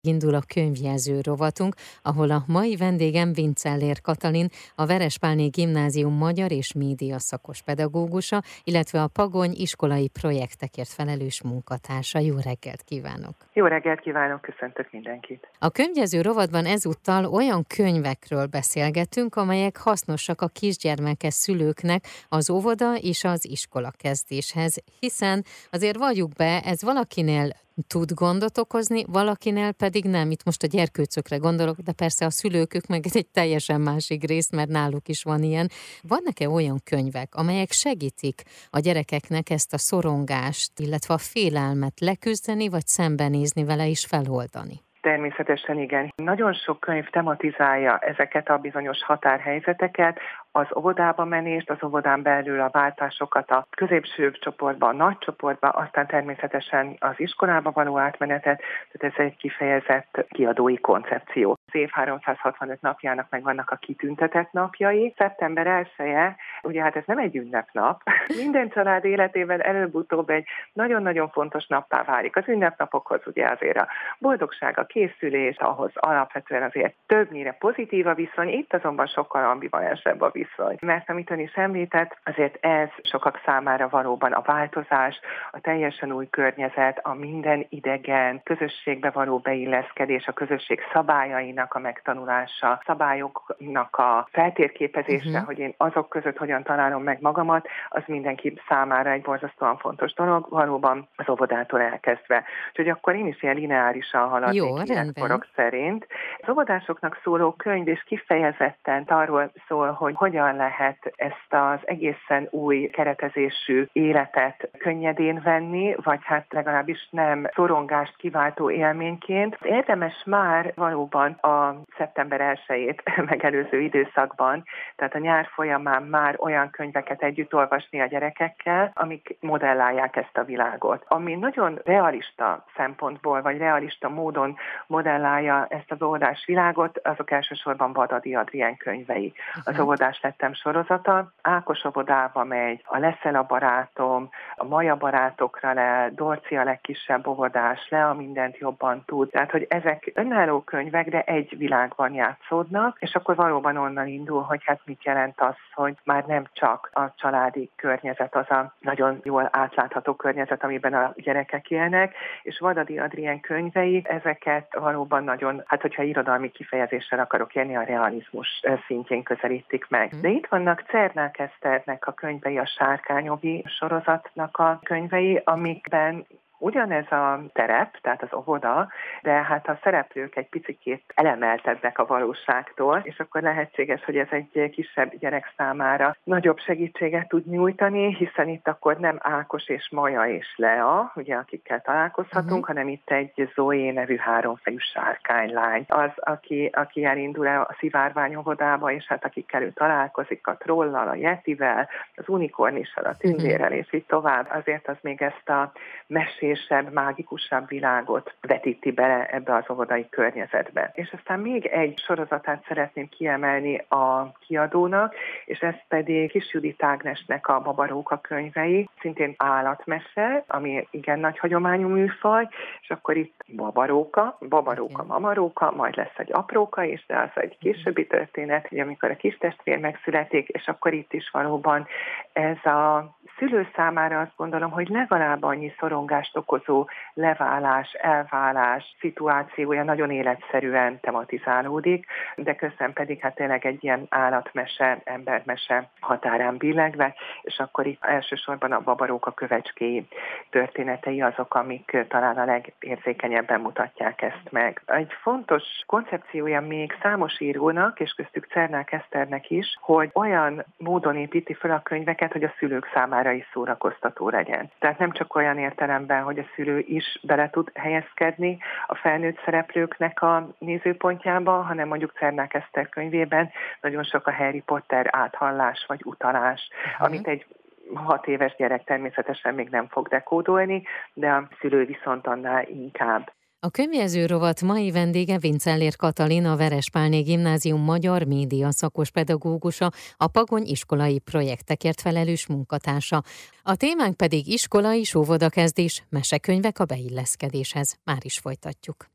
Indul a könyvjelző rovatunk, ahol a mai vendégem Vincellér Katalin, a Verespálné Gimnázium magyar és média szakos pedagógusa, illetve a Pagony iskolai projektekért felelős munkatársa. Jó reggelt kívánok! Jó reggelt kívánok, köszöntök mindenkit! A könyvjelző rovatban ezúttal olyan könyvekről beszélgetünk, amelyek hasznosak a kisgyermekes szülőknek az óvoda és az iskola kezdéshez, hiszen azért vagyjuk be, ez valakinél tud gondot okozni, valakinél pedig nem. Itt most a gyerkőcökre gondolok, de persze a szülők, meg egy teljesen másik rész, mert náluk is van ilyen. Vannak-e olyan könyvek, amelyek segítik a gyerekeknek ezt a szorongást, illetve a félelmet leküzdeni, vagy szembenézni vele és feloldani? Természetesen igen. Nagyon sok könyv tematizálja ezeket a bizonyos határhelyzeteket, az óvodába menést, az óvodán belül a váltásokat a középső csoportba, a nagy csoportba, aztán természetesen az iskolába való átmenetet, tehát ez egy kifejezett kiadói koncepció. Az év 365 napjának meg vannak a kitüntetett napjai. Szeptember 1 -e, ugye hát ez nem egy ünnepnap, minden család életében előbb-utóbb egy nagyon-nagyon fontos nappá válik. Az ünnepnapokhoz ugye azért a boldogság, a készülés, ahhoz alapvetően azért többnyire pozitív a viszony, itt azonban sokkal ambivalensebb a viszony. Mert amit ön is említett, azért ez sokak számára valóban a változás, a teljesen új környezet, a minden idegen közösségbe való beilleszkedés, a közösség szabályainak a megtanulása, szabályoknak a feltérképezése, uh-huh. hogy én azok között hogyan találom meg magamat, az mindenki számára egy borzasztóan fontos dolog, valóban az óvodától elkezdve. Úgyhogy akkor én is ilyen lineárisan haladnék életkorok szerint. Az óvodásoknak szóló könyv és kifejezetten arról szól, hogy hogyan lehet ezt az egészen új keretezésű életet könnyedén venni, vagy hát legalábbis nem szorongást kiváltó élményként. Érdemes már valóban a szeptember 1-ét megelőző időszakban, tehát a nyár folyamán már olyan könyveket együtt olvasni a gyerekekkel, amik modellálják ezt a világot. Ami nagyon realista szempontból, vagy realista módon modellálja ezt az óvodás világot, azok elsősorban Badadi Adrien könyvei. Az óvodás lettem sorozata. Ákos óvodába megy, a Leszel a barátom, a Maja barátokra le, Dorci a legkisebb óvodás, le a mindent jobban tud. Tehát, hogy ezek önálló könyvek, de egy világban játszódnak, és akkor valóban onnan indul, hogy hát mit jelent az, hogy már nem csak a családi környezet az a nagyon jól átlátható környezet, amiben a gyerekek élnek, és Vadadi Adrien könyvei ezeket valóban nagyon, hát hogyha irodalmi kifejezéssel akarok élni, a realizmus szintjén közelítik meg. De itt vannak Cernák Eszternek a könyvei, a Sárkányovi sorozatnak a könyvei, amikben ugyanez a terep, tehát az óvoda, de hát a szereplők egy picit elemeltednek a valóságtól, és akkor lehetséges, hogy ez egy kisebb gyerek számára nagyobb segítséget tud nyújtani, hiszen itt akkor nem Ákos és Maja és Lea, ugye akikkel találkozhatunk, uh-huh. hanem itt egy Zoé nevű háromfejű sárkánylány. Az, aki, aki elindul a szivárvány óvodába, és hát akikkel ő találkozik, a trollal, a yetivel, az unikornissal, a tündérrel, uh-huh. és így tovább. Azért az még ezt a mesét mesésebb, mágikusabb világot vetíti bele ebbe az óvodai környezetbe. És aztán még egy sorozatát szeretném kiemelni a kiadónak, és ez pedig Kis Judit Ágnesnek a Babaróka könyvei, szintén állatmese, ami igen nagy hagyományú műfaj, és akkor itt babaróka, babaróka, mamaróka, majd lesz egy apróka is, de az egy későbbi történet, hogy amikor a kis testvér megszületik, és akkor itt is valóban ez a szülő számára azt gondolom, hogy legalább annyi szorongást okozó leválás, elválás szituációja nagyon életszerűen tematizálódik, de közben pedig hát tényleg egy ilyen állatmese, embermese határán billegve, és akkor itt elsősorban a babarók a kövecskéi történetei azok, amik talán a legérzékenyebben mutatják ezt meg. Egy fontos koncepciója még számos írónak, és köztük Cernák Eszternek is, hogy olyan módon építi fel a könyveket, hogy a szülők számára is szórakoztató legyen. Tehát nem csak olyan értelemben, hogy a szülő is bele tud helyezkedni a felnőtt szereplőknek a nézőpontjába, hanem mondjuk Cernák Eszter könyvében nagyon sok a Harry Potter áthallás vagy utalás, uh-huh. amit egy hat éves gyerek természetesen még nem fog dekódolni, de a szülő viszont annál inkább. A könyvjelző rovat mai vendége Vincellér Katalin, a Verespálné Gimnázium magyar média szakos pedagógusa, a Pagony iskolai projektekért felelős munkatársa. A témánk pedig iskolai óvodakezdés, mesekönyvek a beilleszkedéshez. Már is folytatjuk.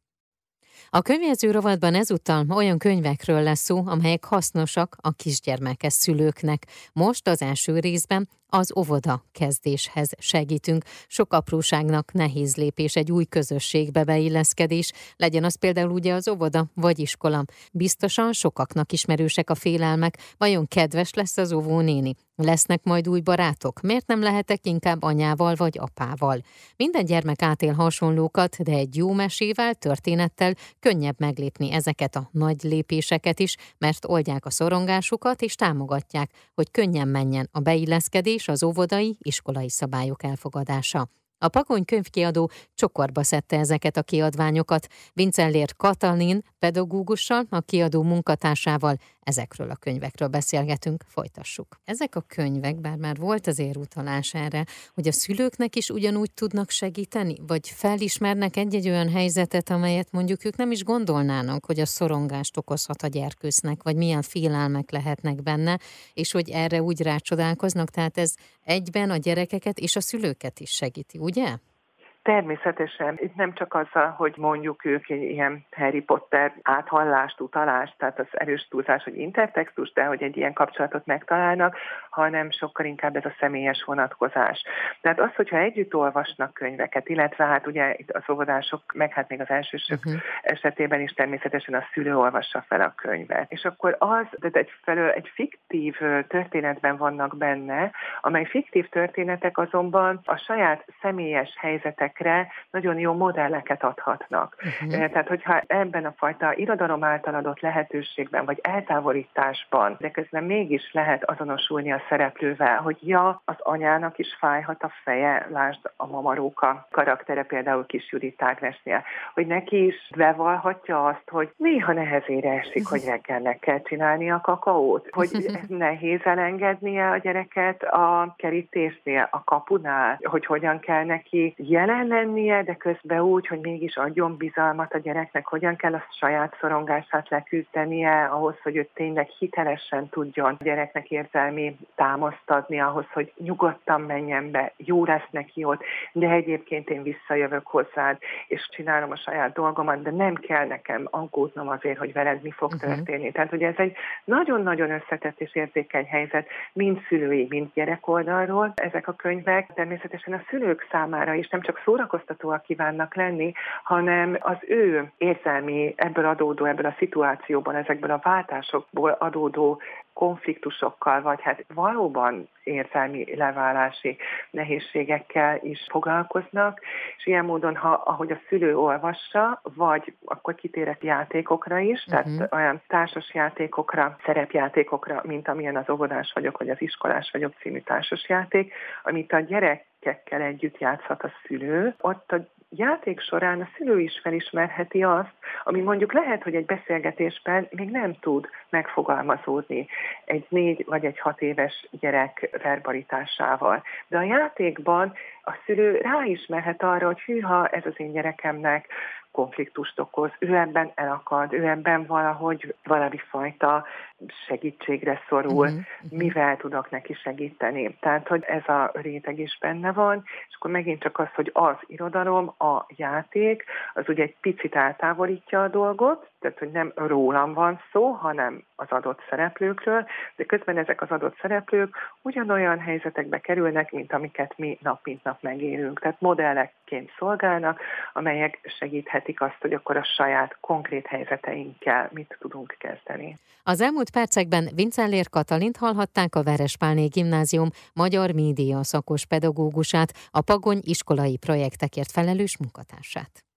A könyvjegyző rovatban ezúttal olyan könyvekről lesz szó, amelyek hasznosak a kisgyermekes szülőknek. Most az első részben az óvoda kezdéshez segítünk. Sok apróságnak nehéz lépés egy új közösségbe beilleszkedés, legyen az például ugye az óvoda vagy iskola. Biztosan sokaknak ismerősek a félelmek, vajon kedves lesz az óvónéni? Lesznek majd új barátok? Miért nem lehetek inkább anyával vagy apával? Minden gyermek átél hasonlókat, de egy jó mesével, történettel könnyebb meglépni ezeket a nagy lépéseket is, mert oldják a szorongásukat és támogatják, hogy könnyen menjen a beilleszkedés, az óvodai, iskolai szabályok elfogadása. A Pakony könyvkiadó csokorba szedte ezeket a kiadványokat. Vincellér Katalin pedagógussal, a kiadó munkatársával ezekről a könyvekről beszélgetünk, folytassuk. Ezek a könyvek, bár már volt azért utalás erre, hogy a szülőknek is ugyanúgy tudnak segíteni, vagy felismernek egy-egy olyan helyzetet, amelyet mondjuk ők nem is gondolnának, hogy a szorongást okozhat a gyerkősznek, vagy milyen félelmek lehetnek benne, és hogy erre úgy rácsodálkoznak, tehát ez egyben a gyerekeket és a szülőket is segíti, ugye? Természetesen itt nem csak azzal, hogy mondjuk ők egy ilyen Harry Potter áthallást, utalást, tehát az erős túlzás, hogy intertextus, de hogy egy ilyen kapcsolatot megtalálnak, hanem sokkal inkább ez a személyes vonatkozás. Tehát az, hogyha együtt olvasnak könyveket, illetve hát ugye itt az óvodások, meg hát még az elsősök uh-huh. esetében is természetesen a szülő olvassa fel a könyvet. És akkor az, de egyfelől egy fiktív történetben vannak benne, amely fiktív történetek azonban a saját személyes helyzetek gyerekekre nagyon jó modelleket adhatnak. Uh-huh. Tehát, hogyha ebben a fajta irodalom által adott lehetőségben, vagy eltávolításban, de közben mégis lehet azonosulni a szereplővel, hogy ja, az anyának is fájhat a feje, lásd a mamaróka karaktere például kis Judit Ágnesnél, hogy neki is bevallhatja azt, hogy néha nehezére esik, hogy reggelnek kell csinálni a kakaót, hogy nehéz elengednie a gyereket a kerítésnél, a kapunál, hogy hogyan kell neki jelen kell lennie, de közben úgy, hogy mégis adjon bizalmat a gyereknek, hogyan kell a saját szorongását leküzdenie, ahhoz, hogy ő tényleg hitelesen tudjon a gyereknek érzelmi támaszt adni, ahhoz, hogy nyugodtan menjen be, jó lesz neki ott, de egyébként én visszajövök hozzád, és csinálom a saját dolgomat, de nem kell nekem aggódnom azért, hogy veled mi fog uh-huh. történni. Tehát ugye ez egy nagyon-nagyon összetett és érzékeny helyzet, mind szülői, mind gyerek oldalról. Ezek a könyvek természetesen a szülők számára is nem csak szó szórakoztatóak kívánnak lenni, hanem az ő érzelmi, ebből adódó, ebből a szituációban, ezekből a váltásokból adódó konfliktusokkal, vagy hát valóban érzelmi leválási nehézségekkel is foglalkoznak, és ilyen módon, ha, ahogy a szülő olvassa, vagy akkor kitérek játékokra is, uh-huh. tehát mhm. olyan társas játékokra, szerepjátékokra, mint amilyen az óvodás vagyok, vagy az iskolás vagyok című társas játék, amit a gyerek gyerekekkel együtt játszhat a szülő, ott a játék során a szülő is felismerheti azt, ami mondjuk lehet, hogy egy beszélgetésben még nem tud megfogalmazódni egy négy vagy egy hat éves gyerek verbalitásával. De a játékban a szülő ráismerhet arra, hogy hűha, ez az én gyerekemnek konfliktust okoz, ő ebben elakad, ő ebben valahogy valami fajta segítségre szorul, uh-huh. mivel tudok neki segíteni. Tehát, hogy ez a réteg is benne van, és akkor megint csak az, hogy az irodalom, a játék, az ugye egy picit eltávolítja a dolgot, tehát, hogy nem rólam van szó, hanem az adott szereplőkről, de közben ezek az adott szereplők ugyanolyan helyzetekbe kerülnek, mint amiket mi nap mint nap megélünk. Tehát modellekként szolgálnak, amelyek segíthetik azt, hogy akkor a saját konkrét helyzeteinkkel mit tudunk kezdeni. Az elmúlt percekben Vincellér Katalint hallhatták a Verespálné Gimnázium magyar média szakos pedagógusát, a Pagony iskolai projektekért felelős munkatársát.